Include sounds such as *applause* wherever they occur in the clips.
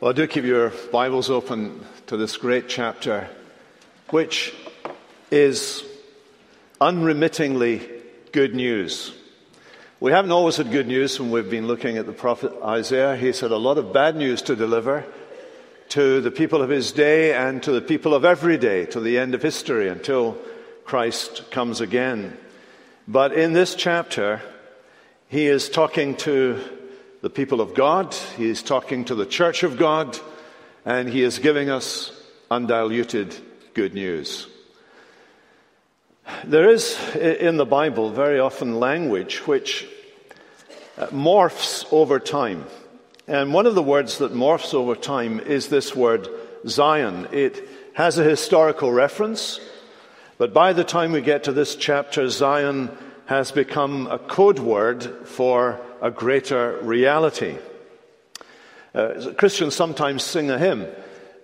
Well, do keep your Bibles open to this great chapter, which is unremittingly good news. We haven't always had good news when we've been looking at the prophet Isaiah. He's had a lot of bad news to deliver to the people of his day and to the people of every day, to the end of history until Christ comes again. But in this chapter, he is talking to the people of God, he is talking to the church of God, and he is giving us undiluted good news. There is in the Bible very often language which uh, morphs over time. And one of the words that morphs over time is this word Zion. It has a historical reference, but by the time we get to this chapter, Zion has become a code word for a greater reality. Uh, Christians sometimes sing a hymn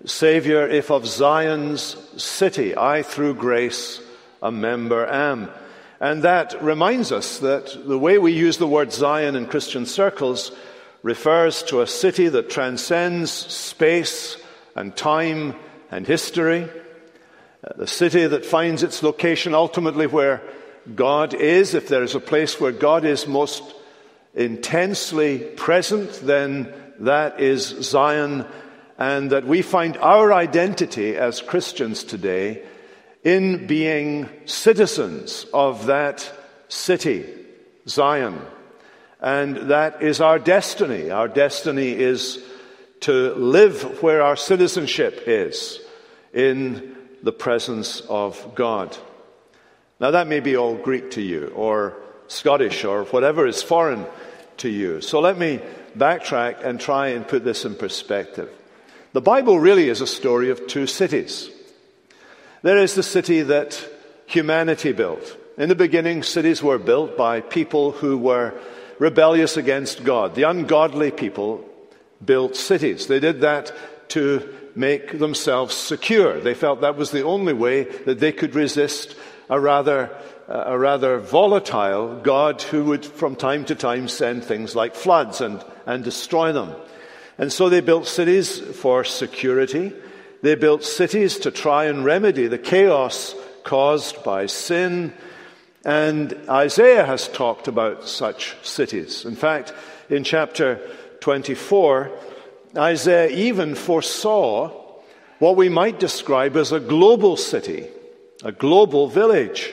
Savior, if of Zion's city I through grace a member am. And that reminds us that the way we use the word Zion in Christian circles refers to a city that transcends space and time and history, uh, the city that finds its location ultimately where God is. If there is a place where God is most intensely present, then that is Zion, and that we find our identity as Christians today in being citizens of that city, Zion. And that is our destiny. Our destiny is to live where our citizenship is, in the presence of God. Now, that may be all Greek to you, or Scottish, or whatever is foreign to you. So let me backtrack and try and put this in perspective. The Bible really is a story of two cities. There is the city that humanity built. In the beginning, cities were built by people who were rebellious against God. The ungodly people built cities. They did that to make themselves secure. They felt that was the only way that they could resist a rather a rather volatile God who would from time to time send things like floods and, and destroy them. And so they built cities for security. They built cities to try and remedy the chaos caused by sin. And Isaiah has talked about such cities. In fact, in chapter 24, Isaiah even foresaw what we might describe as a global city, a global village.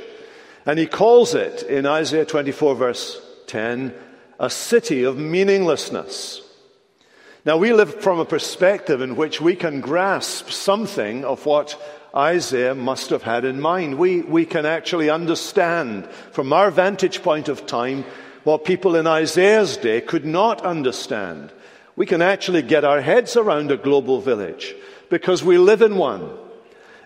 And he calls it in Isaiah 24, verse 10, a city of meaninglessness. Now, we live from a perspective in which we can grasp something of what Isaiah must have had in mind. We, we can actually understand from our vantage point of time what people in Isaiah's day could not understand. We can actually get our heads around a global village because we live in one.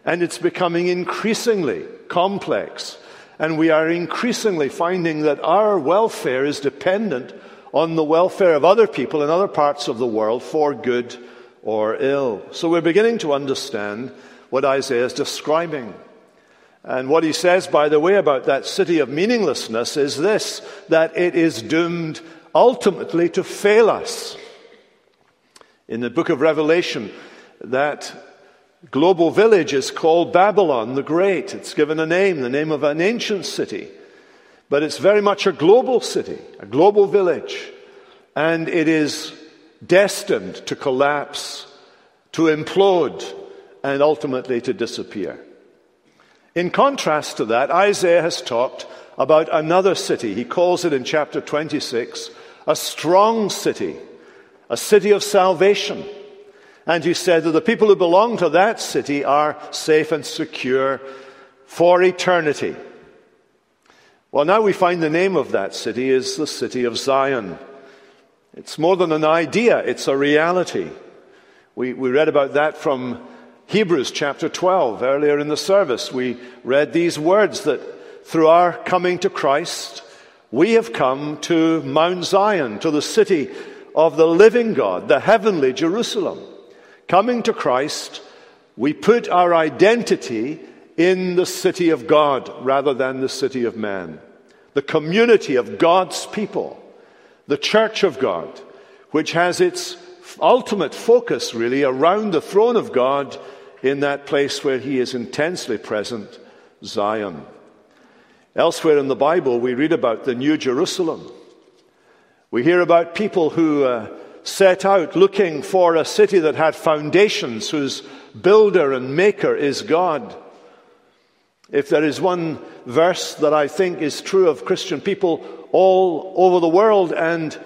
And it's becoming increasingly complex and we are increasingly finding that our welfare is dependent on the welfare of other people in other parts of the world for good or ill. So we're beginning to understand what Isaiah is describing. And what he says, by the way, about that city of meaninglessness is this that it is doomed ultimately to fail us. In the book of Revelation, that global village is called Babylon the Great. It's given a name, the name of an ancient city. But it's very much a global city, a global village. And it is destined to collapse, to implode, and ultimately to disappear. In contrast to that, Isaiah has talked about another city. He calls it in chapter 26 a strong city, a city of salvation and he said that the people who belong to that city are safe and secure for eternity. Well, now we find the name of that city is the city of Zion. It's more than an idea, it's a reality. We, we read about that from Hebrews chapter 12 earlier in the service. We read these words that through our coming to Christ, we have come to Mount Zion, to the city of the living God, the heavenly Jerusalem. Coming to Christ, we put our identity in the city of God rather than the city of man. The community of God's people, the church of God, which has its ultimate focus, really, around the throne of God in that place where He is intensely present, Zion. Elsewhere in the Bible, we read about the New Jerusalem. We hear about people who uh, set out looking for a city that had foundations, whose builder and maker is God. If there is one verse that I think is true of Christian people all over the world and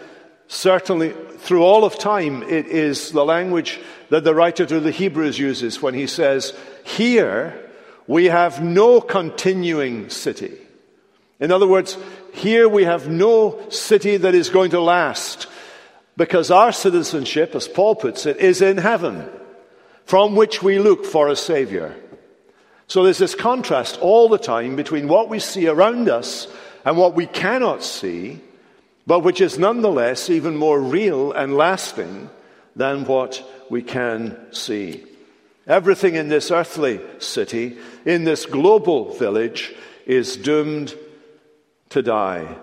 certainly through all of time, it is the language that the writer to the Hebrews uses when he says, Here we have no continuing city. In other words, here we have no city that is going to last because our citizenship, as Paul puts it, is in heaven from which we look for a Savior. So there's this contrast all the time between what we see around us and what we cannot see, but which is nonetheless even more real and lasting than what we can see. Everything in this earthly city, in this global village, is doomed to die.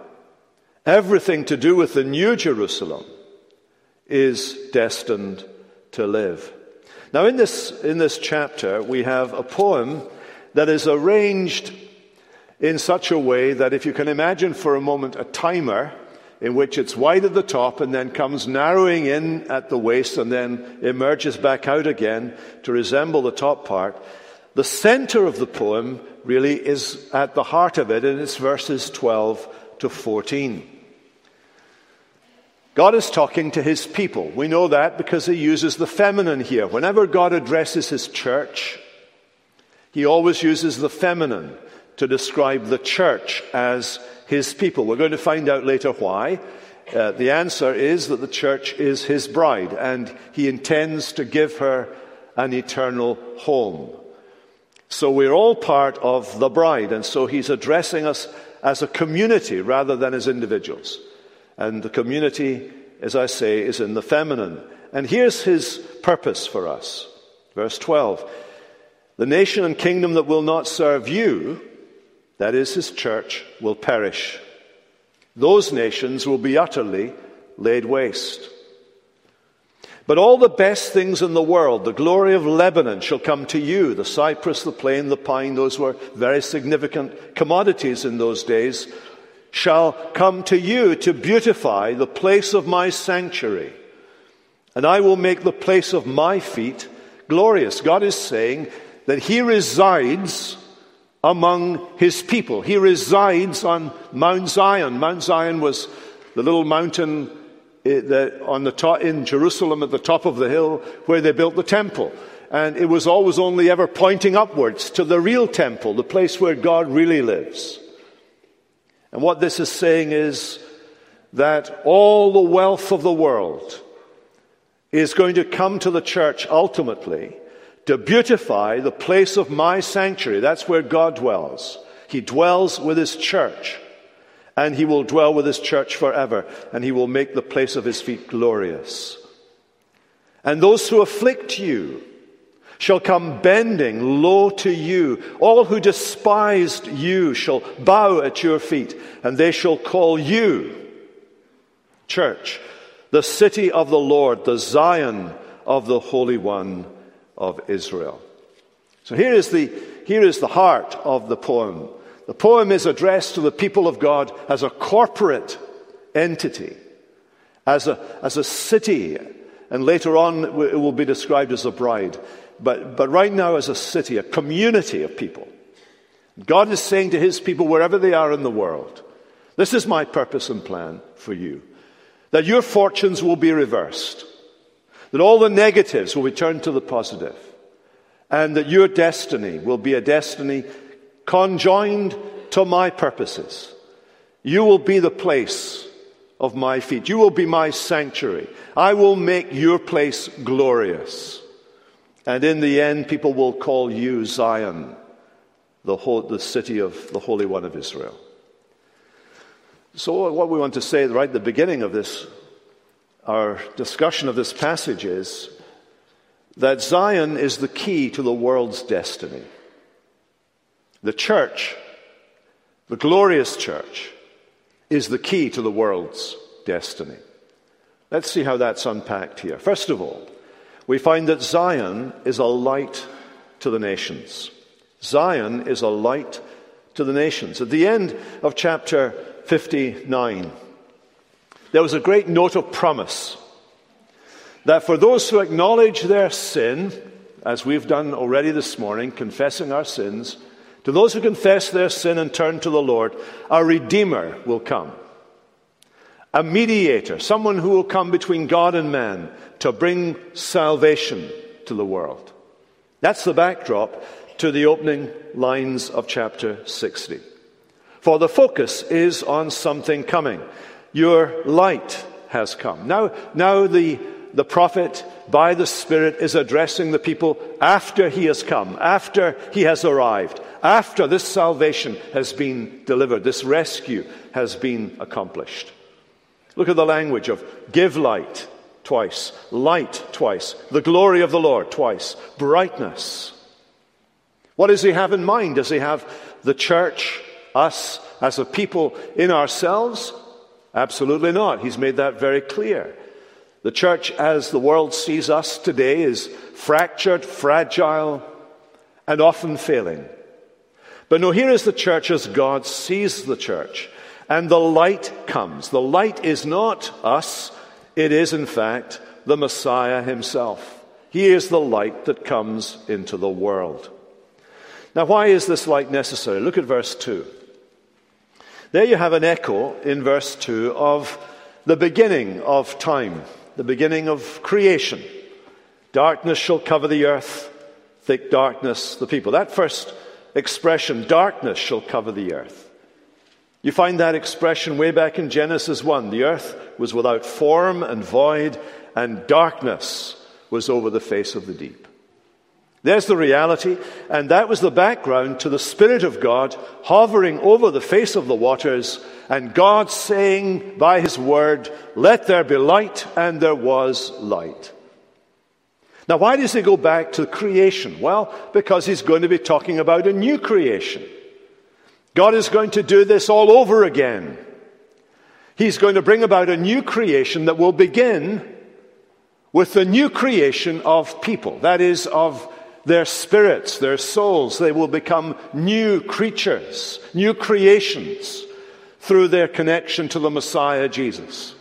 Everything to do with the New Jerusalem is destined to live. Now, in this, in this chapter, we have a poem that is arranged in such a way that if you can imagine for a moment a timer in which it's wide at the top and then comes narrowing in at the waist and then emerges back out again to resemble the top part, the center of the poem really is at the heart of it, and it's verses 12 to 14. God is talking to his people. We know that because he uses the feminine here. Whenever God addresses his church, he always uses the feminine to describe the church as his people. We're going to find out later why. Uh, the answer is that the church is his bride, and he intends to give her an eternal home. So we're all part of the bride, and so he's addressing us as a community rather than as individuals. And the community, as I say, is in the feminine. And here's his purpose for us. Verse 12 The nation and kingdom that will not serve you, that is his church, will perish. Those nations will be utterly laid waste. But all the best things in the world, the glory of Lebanon shall come to you, the cypress, the plane, the pine, those were very significant commodities in those days shall come to you to beautify the place of my sanctuary. And I will make the place of my feet glorious. God is saying that He resides among His people. He resides on Mount Zion. Mount Zion was the little mountain eh, on the top, in Jerusalem at the top of the hill where they built the temple. And it was always only ever pointing upwards to the real temple, the place where God really lives. And what this is saying is that all the wealth of the world is going to come to the church ultimately to beautify the place of my sanctuary. That's where God dwells. He dwells with his church. And he will dwell with his church forever. And he will make the place of his feet glorious. And those who afflict you shall come bending low to you. All who despised you shall bow at your feet, and they shall call you, church, the city of the Lord, the Zion of the Holy One of Israel. So here is the, here is the heart of the poem. The poem is addressed to the people of God as a corporate entity, as a, as a city, and later on it will be described as a bride but, but right now as a city, a community of people. God is saying to his people, wherever they are in the world, this is my purpose and plan for you. That your fortunes will be reversed. That all the negatives will be turned to the positive. And that your destiny will be a destiny conjoined to my purposes. You will be the place of my feet. You will be my sanctuary. I will make your place glorious. And in the end, people will call you Zion, the, whole, the city of the Holy One of Israel. So, what we want to say right at the beginning of this, our discussion of this passage is that Zion is the key to the world's destiny. The church, the glorious church, is the key to the world's destiny. Let's see how that's unpacked here. First of all, we find that Zion is a light to the nations. Zion is a light to the nations. At the end of chapter 59, there was a great note of promise that for those who acknowledge their sin, as we've done already this morning, confessing our sins, to those who confess their sin and turn to the Lord, a Redeemer will come. A mediator, someone who will come between God and man to bring salvation to the world. That's the backdrop to the opening lines of chapter 60. For the focus is on something coming. Your light has come. Now, now the, the prophet, by the Spirit, is addressing the people after he has come, after he has arrived, after this salvation has been delivered, this rescue has been accomplished. Look at the language of give light twice, light twice, the glory of the Lord twice, brightness. What does he have in mind? Does he have the church, us as a people in ourselves? Absolutely not. He's made that very clear. The church, as the world sees us today, is fractured, fragile, and often failing. But no, here is the church as God sees the church. And the light comes. The light is not us, it is, in fact, the Messiah himself. He is the light that comes into the world. Now, why is this light necessary? Look at verse 2. There you have an echo in verse 2 of the beginning of time, the beginning of creation. Darkness shall cover the earth, thick darkness the people. That first expression, darkness shall cover the earth. You find that expression way back in Genesis 1. The earth was without form and void, and darkness was over the face of the deep. There's the reality, and that was the background to the Spirit of God hovering over the face of the waters, and God saying by His word, Let there be light, and there was light. Now, why does he go back to creation? Well, because he's going to be talking about a new creation. God is going to do this all over again. He's going to bring about a new creation that will begin with the new creation of people, that is, of their spirits, their souls. They will become new creatures, new creations through their connection to the Messiah Jesus.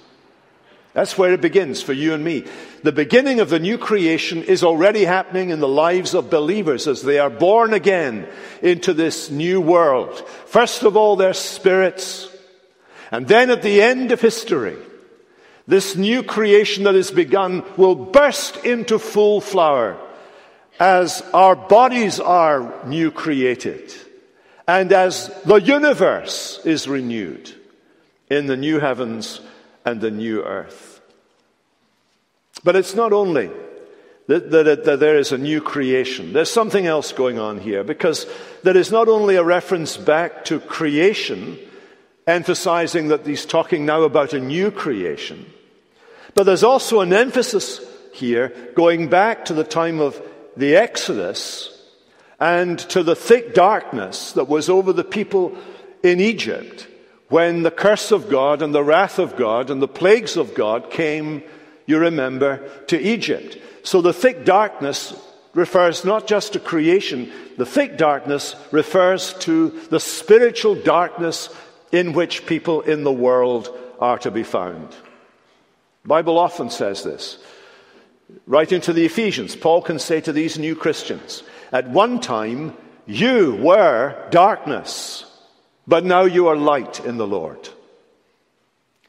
That's where it begins for you and me. The beginning of the new creation is already happening in the lives of believers as they are born again into this new world. First of all, their spirits. And then at the end of history, this new creation that is begun will burst into full flower as our bodies are new created and as the universe is renewed in the new heavens and the new earth. But it's not only that, that, that, there is a new creation. There's something else going on here because there is not only a reference back to creation, emphasizing that he's talking now about a new creation, but there's also an emphasis here going back to the time of the Exodus and to the thick darkness that was over the people in Egypt when the curse of God and the wrath of God and the plagues of God came, you remember, to Egypt. So the thick darkness refers not just to creation, the thick darkness refers to the spiritual darkness in which people in the world are to be found. The Bible often says this. Writing to the Ephesians, Paul can say to these new Christians, At one time, you were darkness, but now you are light in the Lord.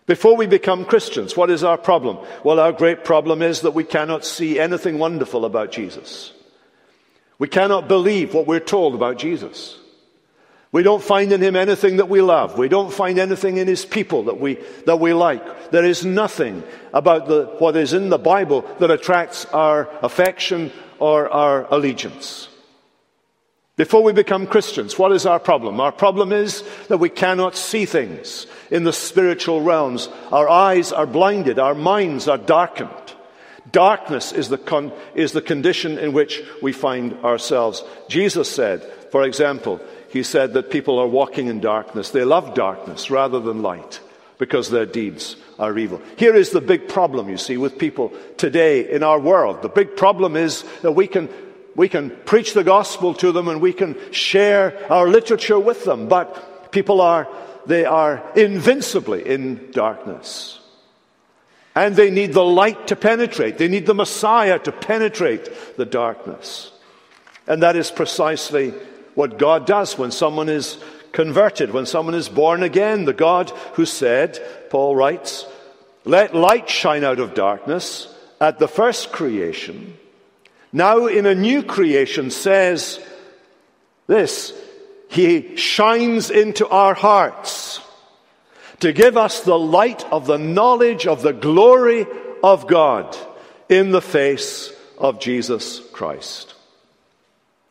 Before we become Christians, what is our problem? Well, our great problem is that we cannot see anything wonderful about Jesus. We cannot believe what we're told about Jesus. We don't find in him anything that we love. We don't find anything in his people that we, that we like. There is nothing about the, what is in the Bible that attracts our affection or our allegiance. Before we become Christians, what is our problem? Our problem is that we cannot see things in the spiritual realms. Our eyes are blinded. Our minds are darkened. Darkness is the, con- is the condition in which we find ourselves. Jesus said, for example, he said that people are walking in darkness. They love darkness rather than light. because their deeds are evil. Here is the big problem, you see, with people today in our world. The big problem is that we can, we can preach the gospel to them and we can share our literature with them, but people are, they are invincibly in darkness. And they need the light to penetrate. They need the Messiah to penetrate the darkness. And that is precisely what God does when someone is converted, when someone is born again. The God who said, Paul writes, let light shine out of darkness at the first creation, now in a new creation says this, He shines into our hearts to give us the light of the knowledge of the glory of God in the face of Jesus Christ.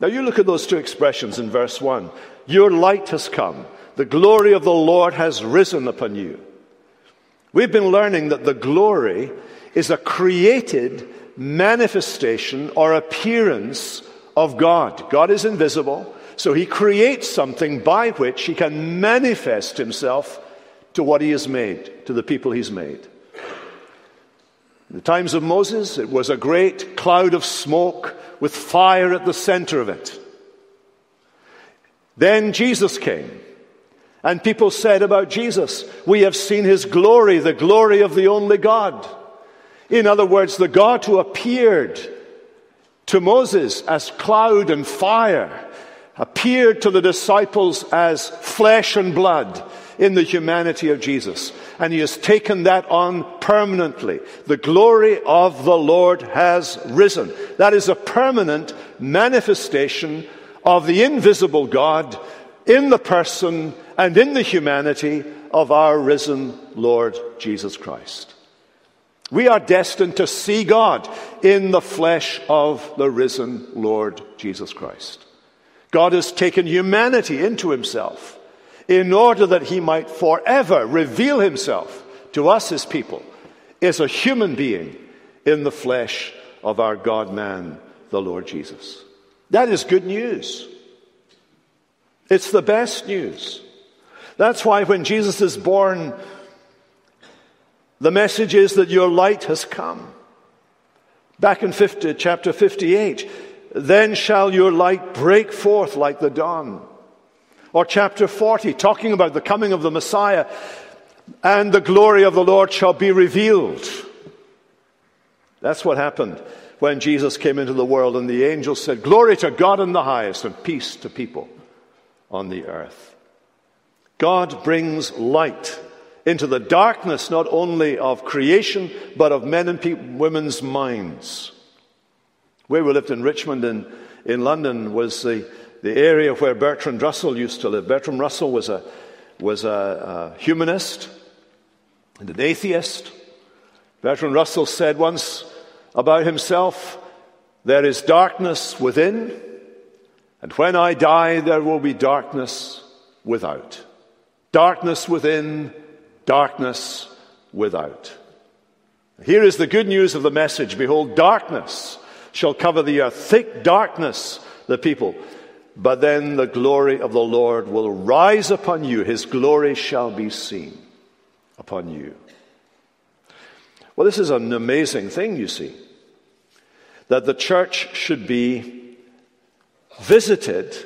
Now you look at those two expressions in verse 1. Your light has come. The glory of the Lord has risen upon you. We've been learning that the glory is a created manifestation or appearance of God. God is invisible, so he creates something by which he can manifest himself to what he has made, to the people he's made. In the times of Moses, it was a great cloud of smoke with fire at the center of it. Then Jesus came. And people said about Jesus, We have seen his glory, the glory of the only God. In other words, the God who appeared to Moses as cloud and fire appeared to the disciples as flesh and blood in the humanity of Jesus. And he has taken that on permanently. The glory of the Lord has risen. That is a permanent manifestation of the invisible God in the person and in the humanity of our risen Lord Jesus Christ. We are destined to see God in the flesh of the risen Lord Jesus Christ. God has taken humanity into himself in order that he might forever reveal himself to us, his people, as a human being in the flesh of our God man, the Lord Jesus. That is good news. It's the best news. That's why when Jesus is born, the message is that your light has come. Back in 50, chapter 58, then shall your light break forth like the dawn. Or chapter 40, talking about the coming of the Messiah, and the glory of the Lord shall be revealed. That's what happened when Jesus came into the world, and the angels said, Glory to God in the highest, and peace to people on the earth. God brings light into the darkness not only of creation, but of men and pe- women's minds. Where we lived in Richmond in, in London was the the area where Bertrand Russell used to live. Bertrand Russell was a, was a, a humanist and an atheist. Bertrand Russell said once about himself, There is darkness within, and when I die, there will be darkness without. Darkness within, darkness without. Here is the good news of the message Behold, darkness shall cover the earth, thick darkness the people. But then the glory of the Lord will rise upon you. His glory shall be seen upon you. Well, this is an amazing thing, you see, that the church should be visited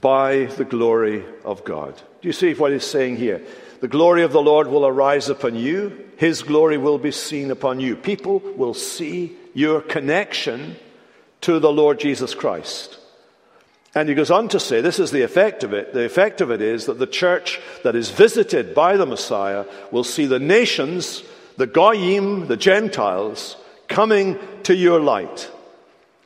by the glory of God. Do you see what he's saying here? The glory of the Lord will arise upon you. His glory will be seen upon you. People will see your connection to the Lord Jesus Christ. And he goes on to say, this is the effect of it. The effect of it is that the church that is visited by the Messiah will see the nations, the Goyim, the Gentiles, coming to your light.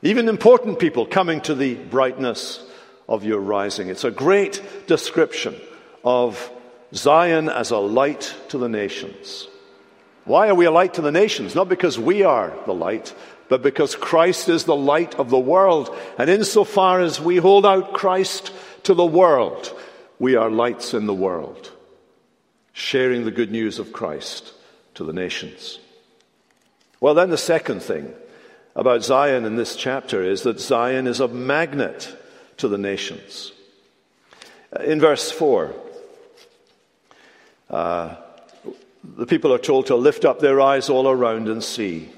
Even important people coming to the brightness of your rising. It's a great description of Zion as a light to the nations. Why are we a light to the nations? Not because we are the light, but because Christ is the light of the world. And insofar as we hold out Christ to the world, we are lights in the world, sharing the good news of Christ to the nations. Well, then the second thing about Zion in this chapter is that Zion is a magnet to the nations. In verse 4, uh, the people are told to lift up their eyes all around and see.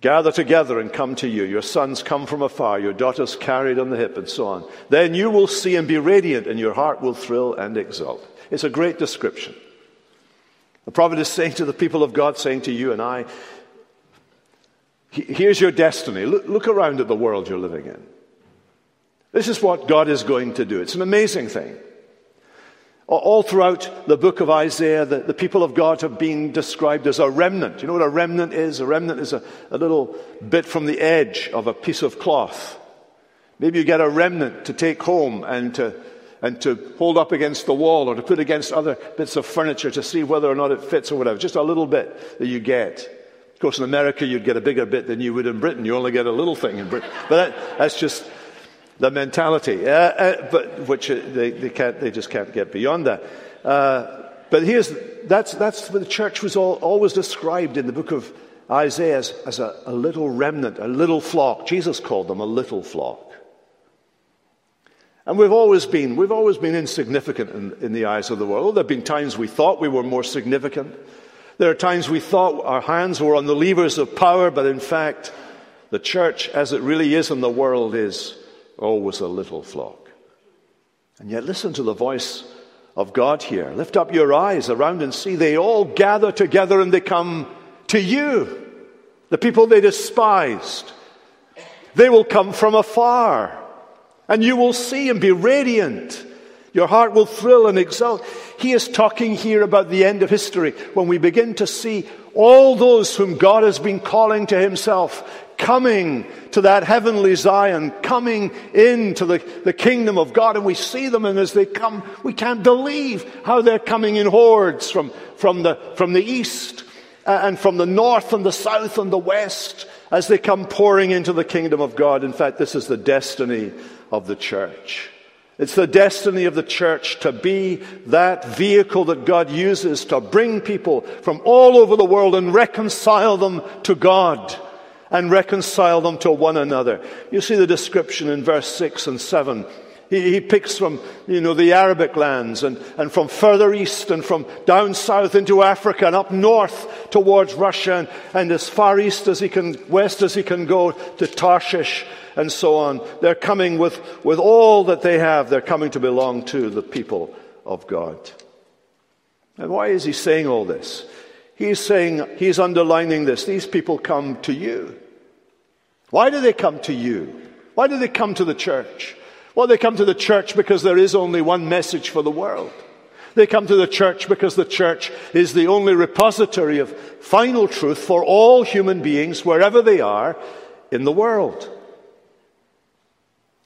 Gather together and come to you. Your sons come from afar, your daughters carried on the hip, and so on. Then you will see and be radiant, and your heart will thrill and exult. It's a great description. The prophet is saying to the people of God, saying to you and I, here's your destiny. Look, look around at the world you're living in. This is what God is going to do. It's an amazing thing. All throughout the book of Isaiah, the, the, people of God have been described as a remnant. You know what a remnant is? A remnant is a, a little bit from the edge of a piece of cloth. Maybe you get a remnant to take home and to, and to hold up against the wall or to put against other bits of furniture to see whether or not it fits or whatever. Just a little bit that you get. Of course, in America, you'd get a bigger bit than you would in Britain. You only get a little thing in Britain. But that, that's just the mentality, uh, uh, but which uh, they, they, can't, they just can't get beyond that. Uh, but here's that's that's what the church was all, always described in the book of Isaiah as, as a, a little remnant, a little flock. Jesus called them a little flock. And we've always been, we've always been insignificant in, in, the eyes of the world. There have been times we thought we were more significant. There are times we thought our hands were on the levers of power, but in fact, the church, as it really is in the world, is always a little flock. And yet, listen to the voice of God here. Lift up your eyes around and see they all gather together and they come to you, the people they despised. They will come from afar, and you will see and be radiant. Your heart will thrill and exult. He is talking here about the end of history when we begin to see all those whom God has been calling to Himself coming to that heavenly Zion, coming into the, the kingdom of God, and we see them, and as they come, we can't believe how they're coming in hordes from, from, the, from the east and from the north and the south and the west as they come pouring into the kingdom of God. In fact, this is the destiny of the church. It's the destiny of the church to be that vehicle that God uses to bring people from all over the world and reconcile them to God and reconcile them to one another. You see the description in verse 6 and 7. He, he picks from, you know, the Arabic lands and, and from further east and from down south into Africa and up north towards Russia and, and as far east as he can, west as he can go to Tarshish and so on. They're coming with, with all that they have. They're coming to belong to the people of God. And why is he saying all this? He's saying, he's underlining this. These people come to you. Why do they come to you? Why do they come to the church? Well, they come to the church because there is only one message for the world. They come to the church because the church is the only repository of final truth for all human beings, wherever they are in the world.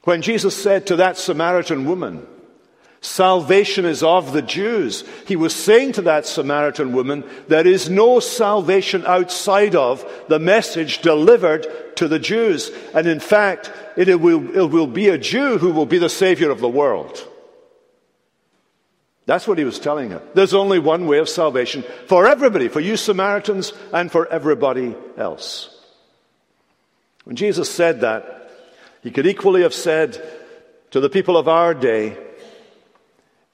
When Jesus said to that Samaritan woman, Salvation is of the Jews. He was saying to that Samaritan woman, there is no salvation outside of the message delivered to the Jews. And in fact, it will, it will be a Jew who will be the Savior of the world. That's what he was telling her. There's only one way of salvation for everybody, for you Samaritans and for everybody else. When Jesus said that, he could equally have said to the people of our day,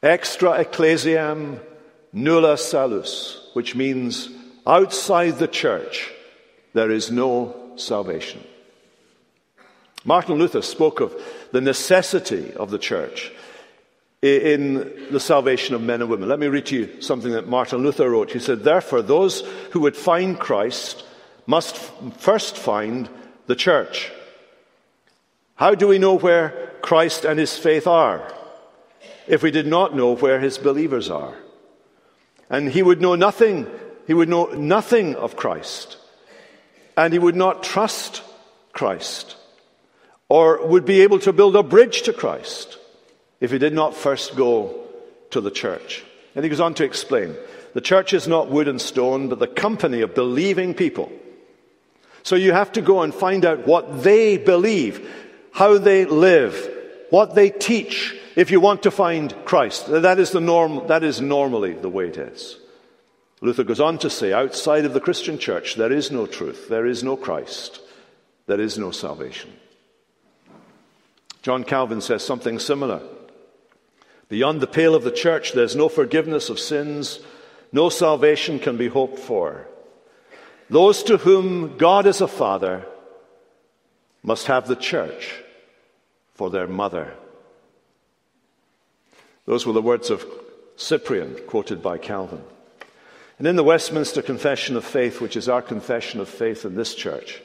extra ecclesiam nulla salus, which means outside the church there is no salvation. Martin Luther spoke of the necessity of the church in the salvation of men and women. Let me read to you something that Martin Luther wrote. He said, Therefore, those who would find Christ must first find the church. How do we know where Christ and his faith are if we did not know where his believers are? And he would know nothing, he would know nothing of Christ and he would not trust Christ or would be able to build a bridge to Christ if he did not first go to the church. And he goes on to explain the church is not wood and stone, but the company of believing people. So you have to go and find out what they believe, how they live, what they teach, if you want to find Christ. That is, the norm, that is normally the way it is. Luther goes on to say, outside of the Christian church, there is no truth, there is no Christ, there is no salvation. John Calvin says something similar. Beyond the pale of the church, there's no forgiveness of sins, no salvation can be hoped for. Those to whom God is a father must have the church for their mother. Those were the words of Cyprian, quoted by Calvin. And in the Westminster Confession of Faith, which is our confession of faith in this church,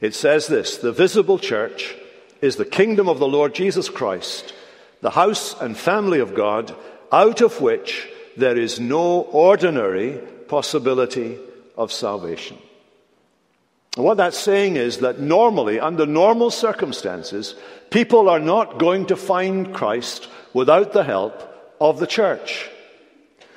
it says this The visible church is the kingdom of the Lord Jesus Christ, the house and family of God, out of which there is no ordinary possibility of salvation. And what that's saying is that normally, under normal circumstances, people are not going to find Christ without the help of the church.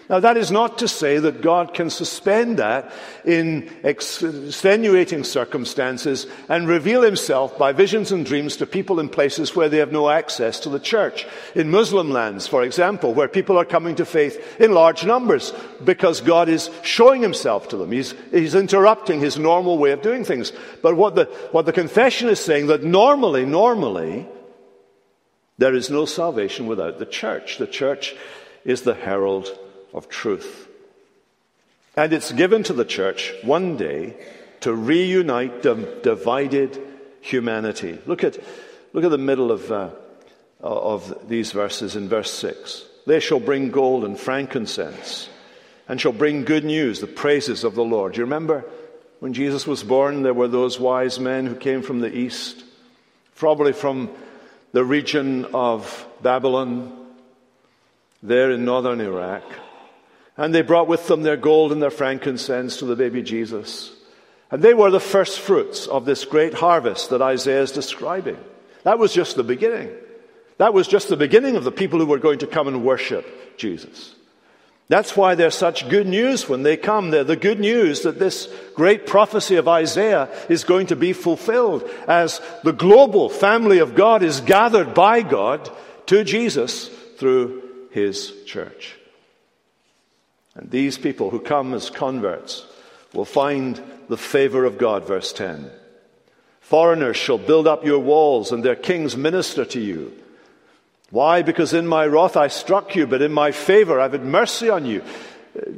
Now, that is not to say that God can suspend that in extenuating circumstances and reveal himself by visions and dreams to people in places where they have no access to the church. In Muslim lands, for example, where people are coming to faith in large numbers because God is showing himself to them. He's, he's interrupting his normal way of doing things. But what the, what the confession is saying that normally, normally, there is no salvation without the church. The church is the herald of truth. And it's given to the church one day to reunite the divided humanity. Look at, look at the middle of, uh, of these verses in verse 6. They shall bring gold and frankincense and shall bring good news, the praises of the Lord. Do You remember when Jesus was born, there were those wise men who came from the east, probably from the region of Babylon, there in northern Iraq. And they brought with them their gold and their frankincense to the baby Jesus. And they were the first fruits of this great harvest that Isaiah is describing. That was just the beginning. That was just the beginning of the people who were going to come and worship Jesus. That's why they're such good news when they come. They're the good news that this great prophecy of Isaiah is going to be fulfilled as the global family of God is gathered by God to Jesus through his church. And these people who come as converts will find the favor of God, verse 10. Foreigners shall build up your walls, and their kings minister to you. Why? Because in my wrath I struck you, but in my favor I've had mercy on you.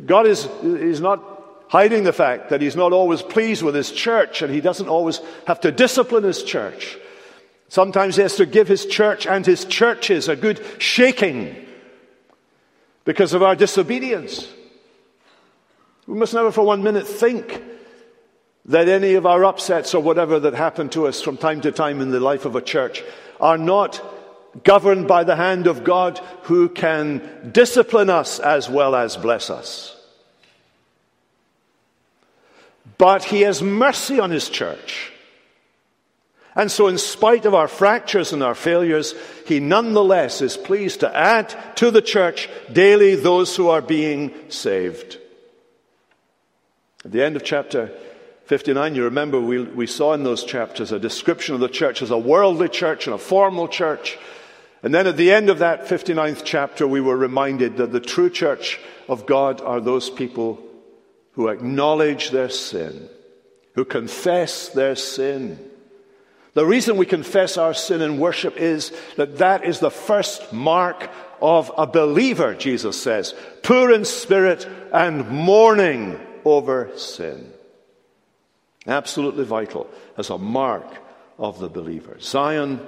God is, is not hiding the fact that He's not always pleased with His church, and He doesn't always have to discipline His church. Sometimes He has to give His church and His churches a good shaking because of our disobedience. We must never for one minute think that any of our upsets or whatever that happen to us from time to time in the life of a church are not governed by the hand of God who can discipline us as well as bless us. But He has mercy on His church. And so, in spite of our fractures and our failures, He nonetheless is pleased to add to the church daily those who are being saved. At the end of chapter 59, you remember we, we saw in those chapters a description of the church as a worldly church and a formal church. And then at the end of that 59th chapter, we were reminded that the true church of God are those people who acknowledge their sin, who confess their sin. The reason we confess our sin in worship is that that is the first mark of a believer, Jesus says, poor in spirit and mourning over sin. Absolutely vital as a mark of the believer. Zion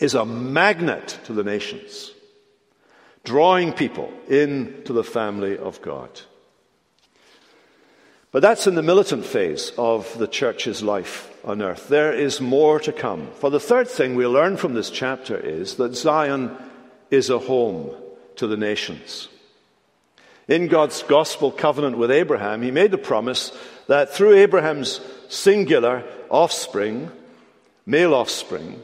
is a magnet to the nations, drawing people into the family of God. But that's in the militant phase of the church's life on earth. There is more to come. For the third thing we learn from this chapter is that Zion is a home to the nations. In God's gospel covenant with Abraham, he made the promise that through Abraham's singular offspring, male offspring,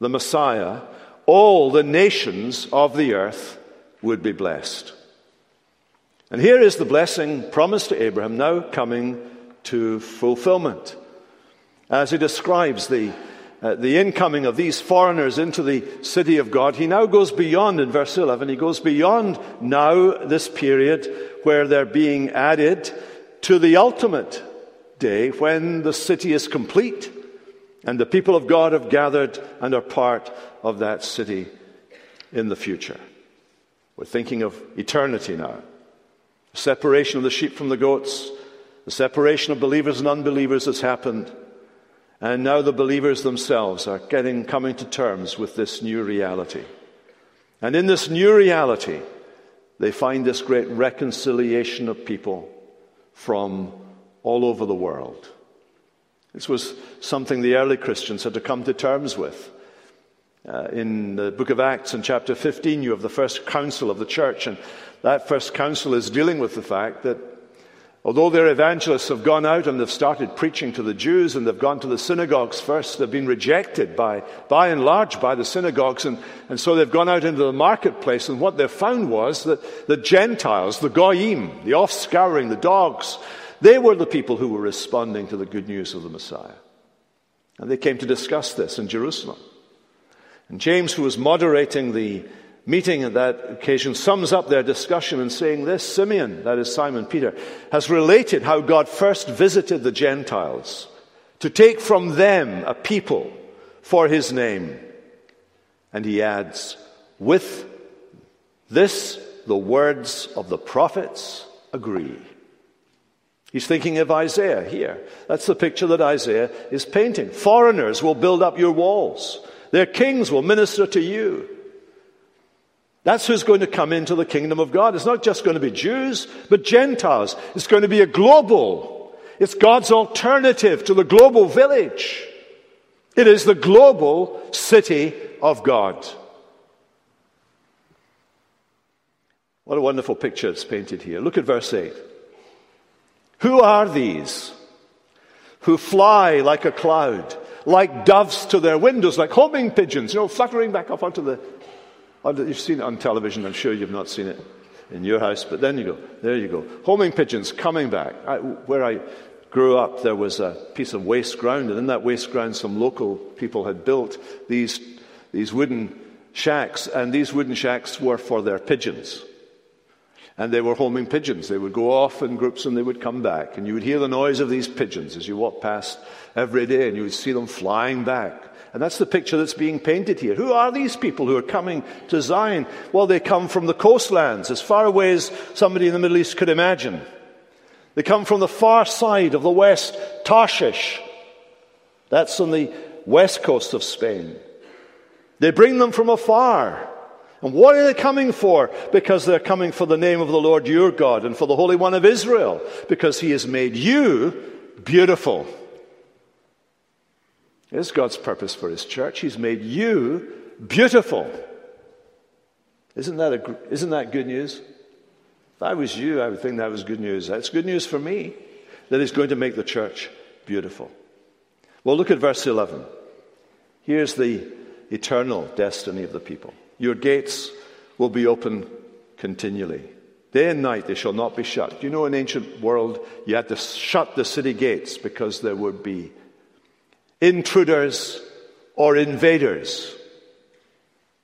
the Messiah, all the nations of the earth would be blessed. And here is the blessing promised to Abraham now coming to fulfillment. As he describes the uh, the incoming of these foreigners into the city of God, he now goes beyond, in verse 11, he goes beyond now this period where they're being added to the ultimate day when the city is complete and the people of God have gathered and are part of that city in the future. We're thinking of eternity now. The separation of the sheep from the goats, the separation of believers and unbelievers has happened. And now the believers themselves are getting, coming to terms with this new reality. And in this new reality, they find this great reconciliation of people from all over the world. This was something the early Christians had to come to terms with. Uh, in the book of Acts, in chapter 15, you have the first council of the church, and that first council is dealing with the fact that although their evangelists have gone out and they've started preaching to the Jews and they've gone to the synagogues first, they've been rejected by, by and large by the synagogues, and, and so they've gone out into the marketplace, and what they've found was that the Gentiles, the goyim, the offscouring, the dogs, they were the people who were responding to the good news of the Messiah. And they came to discuss this in Jerusalem. And James, who was moderating the meeting at that occasion, sums up their discussion in saying this Simeon, that is Simon Peter, has related how God first visited the Gentiles to take from them a people for his name. And he adds, with this, the words of the prophets agree. He's thinking of Isaiah here. That's the picture that Isaiah is painting. Foreigners will build up your walls. Their kings will minister to you. That's who's going to come into the kingdom of God. It's not just going to be Jews, but Gentiles. It's going to be a global. It's God's alternative to the global village. It is the global city of God. What a wonderful picture it's painted here. Look at verse 8. Who are these who fly like a cloud, like doves to their windows, like homing pigeons, you know, fluttering back up onto the. You've seen it on television, I'm sure you've not seen it in your house, but then you go, there you go. Homing pigeons coming back. I, where I grew up, there was a piece of waste ground, and in that waste ground, some local people had built these, these wooden shacks, and these wooden shacks were for their pigeons. And they were homing pigeons. They would go off in groups and they would come back. And you would hear the noise of these pigeons as you walked past every day and you would see them flying back. And that's the picture that's being painted here. Who are these people who are coming to Zion? Well, they come from the coastlands, as far away as somebody in the Middle East could imagine. They come from the far side of the west, Tarshish. That's on the west coast of Spain. They bring them from afar. And what are they coming for? Because they're coming for the name of the Lord your God and for the Holy One of Israel, because he has made you beautiful. Is God's purpose for his church. He's made you beautiful. Isn't that, a, isn't that good news? If I was you, I would think that was good news. That's good news for me that he's going to make the church beautiful. Well, look at verse 11. Here's the eternal destiny of the people. Your gates will be open continually. Day and night they shall not be shut. You know, in ancient world, you had to shut the city gates because there would be intruders or invaders.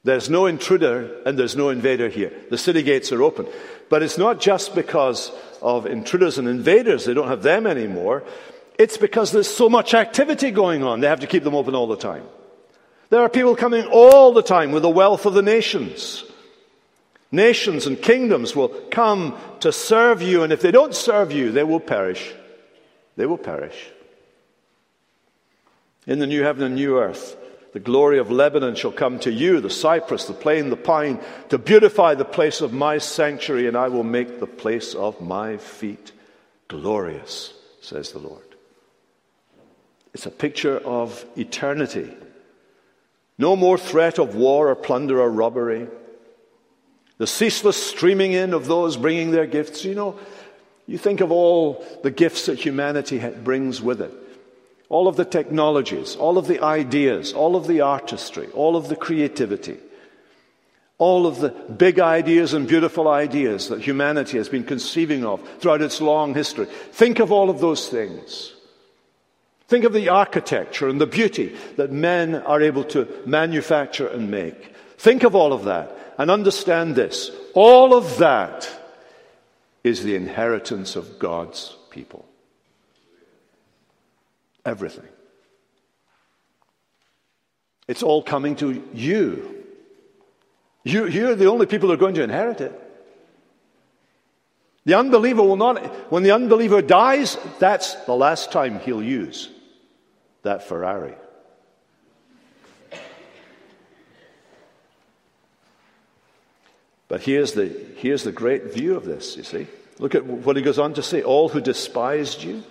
There's no intruder and there's no invader here. The city gates are open. But it's not just because of intruders and invaders, they don't have them anymore. It's because there's so much activity going on, they have to keep them open all the time. There are people coming all the time with the wealth of the nations. Nations and kingdoms will come to serve you, and if they don't serve you, they will perish. They will perish. In the new heaven and new earth, the glory of Lebanon shall come to you, the cypress, the plane, the pine, to beautify the place of my sanctuary, and I will make the place of my feet glorious, says the Lord. It's a picture of eternity. No more threat of war or plunder or robbery. The ceaseless streaming in of those bringing their gifts. You know, you think of all the gifts that humanity brings with it. All of the technologies, all of the ideas, all of the artistry, all of the creativity, all of the big ideas and beautiful ideas that humanity has been conceiving of throughout its long history. Think of all of those things. Think of the architecture and the beauty that men are able to manufacture and make. Think of all of that and understand this. All of that is the inheritance of God's people. Everything. It's all coming to you. you. You're the only people who are going to inherit it. The unbeliever will not, when the unbeliever dies, that's the last time he'll use that Ferrari. But here's the, here's the great view of this, you see. Look at what he goes on to say. All who despised you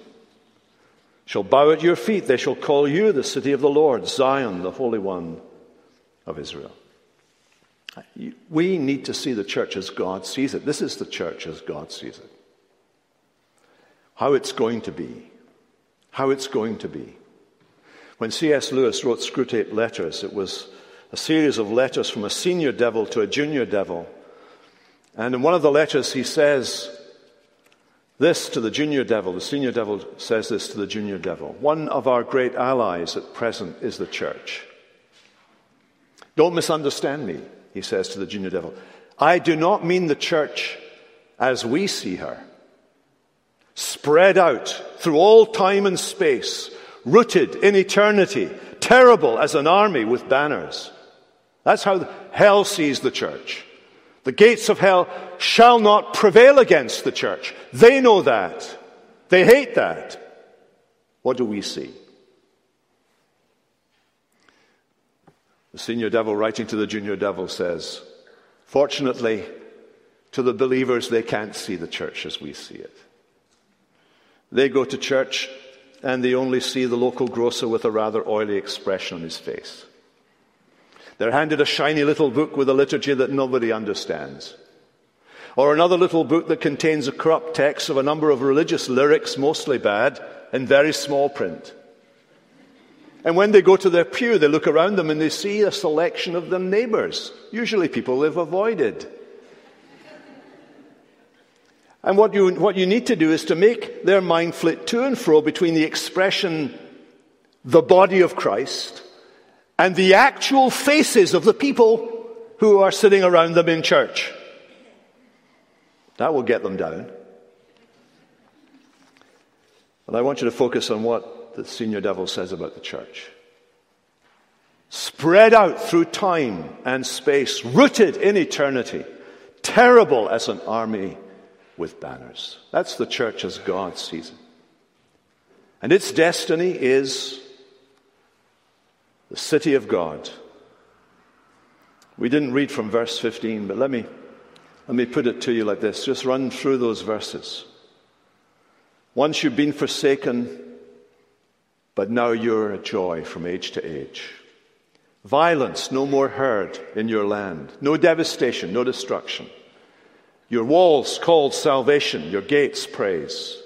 shall bow at your feet. They shall call you the city of the Lord, Zion, the Holy One of Israel. We need to see the church as God sees it. This is the church as God sees it. How it's going to be. How it's going to be. When C.S. Lewis wrote Screwtape Letters, it was a series of letters from a senior devil to a junior devil. And in one of the letters, he says this to the junior devil. The senior devil says this to the junior devil. One of our great allies at present is the church. Don't misunderstand me he says to the junior devil. I do not mean the church as we see her, spread out through all time and space, rooted in eternity, terrible as an army with banners. That's how hell sees the church. The gates of hell shall not prevail against the church. They know that. They hate that. What do we see? The senior devil, writing to the junior devil, says, Fortunately, to the believers, they can't see the church as we see it. They go to church and they only see the local grocer with a rather oily expression on his face. They're handed a shiny little book with a liturgy that nobody understands. Or another little book that contains a corrupt text of a number of religious lyrics, mostly bad, in very small print. And when they go to their pew, they look around them and they see a selection of their neighbors, usually people they've avoided. And what you, what you need to do is to make their mind flit to and fro between the expression, the body of Christ, and the actual faces of the people who are sitting around them in church. That will get them down. But I want you to focus on what the senior devil says about the church. Spread out through time and space, rooted in eternity, terrible as an army with banners. That's the church as God sees it. And its destiny is the city of God. We didn't read from verse 15, but let me, let me put it to you like this. Just run through those verses. Once you've been forsaken, but now you're a joy from age to age. Violence no more heard in your land, no devastation, no destruction. Your walls called salvation, your gates praise.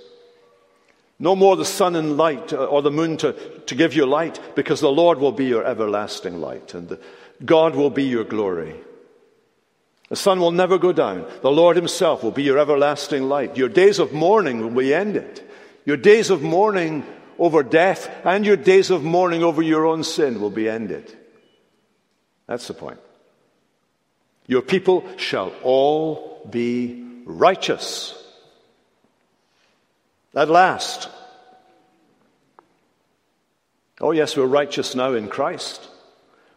No more the sun and light uh, or the moon to, to give you light, because the Lord will be your everlasting light, and God will be your glory. The sun will never go down. The Lord Himself will be your everlasting light. Your days of mourning will be ended. Your days of mourning over death and your days of mourning over your own sin will be ended. That's the point. Your people shall all be righteous. At last. Oh, yes, we're righteous now in Christ.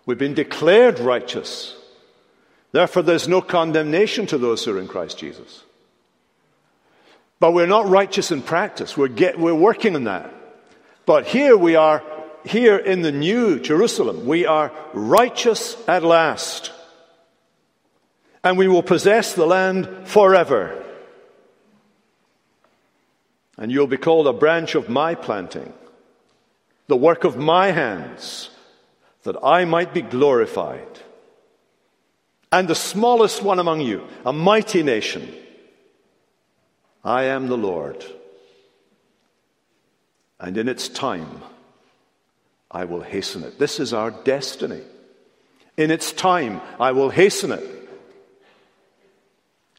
We've been declared righteous. Therefore, there's no condemnation to those who are in Christ Jesus. But we're not righteous in practice. We're, get, we're working on that. But here we are, here in the new Jerusalem, we are righteous at last. And we will possess the land forever. And you'll be called a branch of my planting, the work of my hands, that I might be glorified. And the smallest one among you, a mighty nation, I am the Lord and in its time, I will hasten it. This is our destiny. In its time, I will hasten it.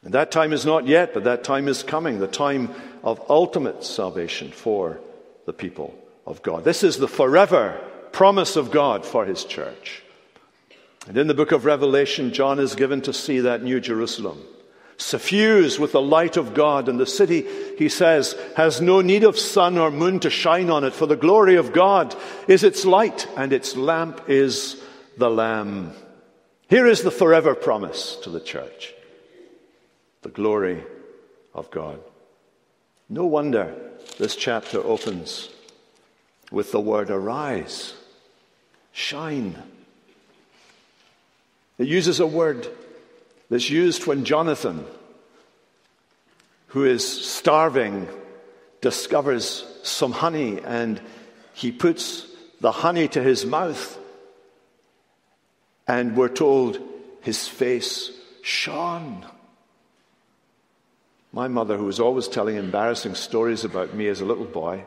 And that time is not yet, but that time is coming, the time of ultimate salvation for the people of God. This is the forever promise of God for his church. And in the book of Revelation, John is given to see that new Jerusalem suffused with the light of God. And the city, he says, has no need of sun or moon to shine on it, for the glory of God is its light, and its lamp is the Lamb. Here is the forever promise to the church the glory of God. No wonder this chapter opens with the word arise, shine. It uses a word that's used when Jonathan, who is starving, discovers some honey and he puts the honey to his mouth. And we're told his face shone. My mother, who was always telling embarrassing stories about me as a little boy,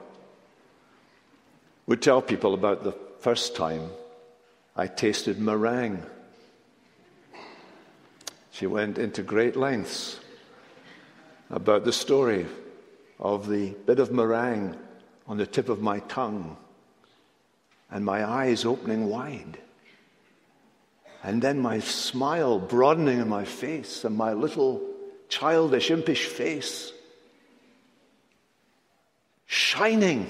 would tell people about the first time I tasted meringue. She went into great lengths about the story of the bit of meringue on the tip of my tongue and my eyes opening wide. And then my smile broadening in my face and my little childish, impish face shining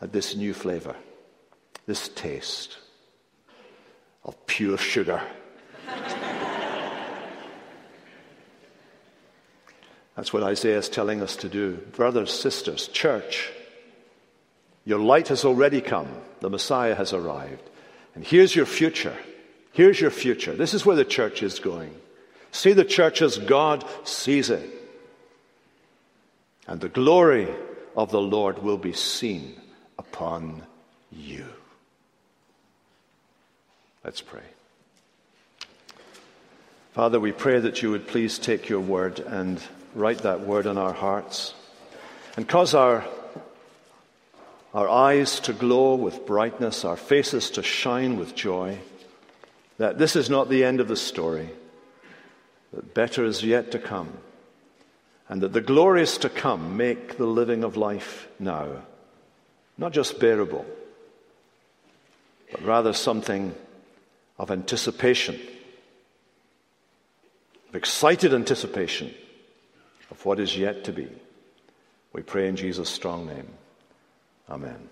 at this new flavor, this taste of pure sugar. *laughs* That's what Isaiah is telling us to do. Brothers, sisters, church, your light has already come. The Messiah has arrived. And here's your future. Here's your future. This is where the church is going. See the church as God sees it. And the glory of the Lord will be seen upon you. Let's pray. Father, we pray that you would please take your word and write that word on our hearts and cause our, our eyes to glow with brightness, our faces to shine with joy, that this is not the end of the story, that better is yet to come, and that the glories to come make the living of life now not just bearable, but rather something of anticipation, of excited anticipation of what is yet to be. We pray in Jesus' strong name. Amen.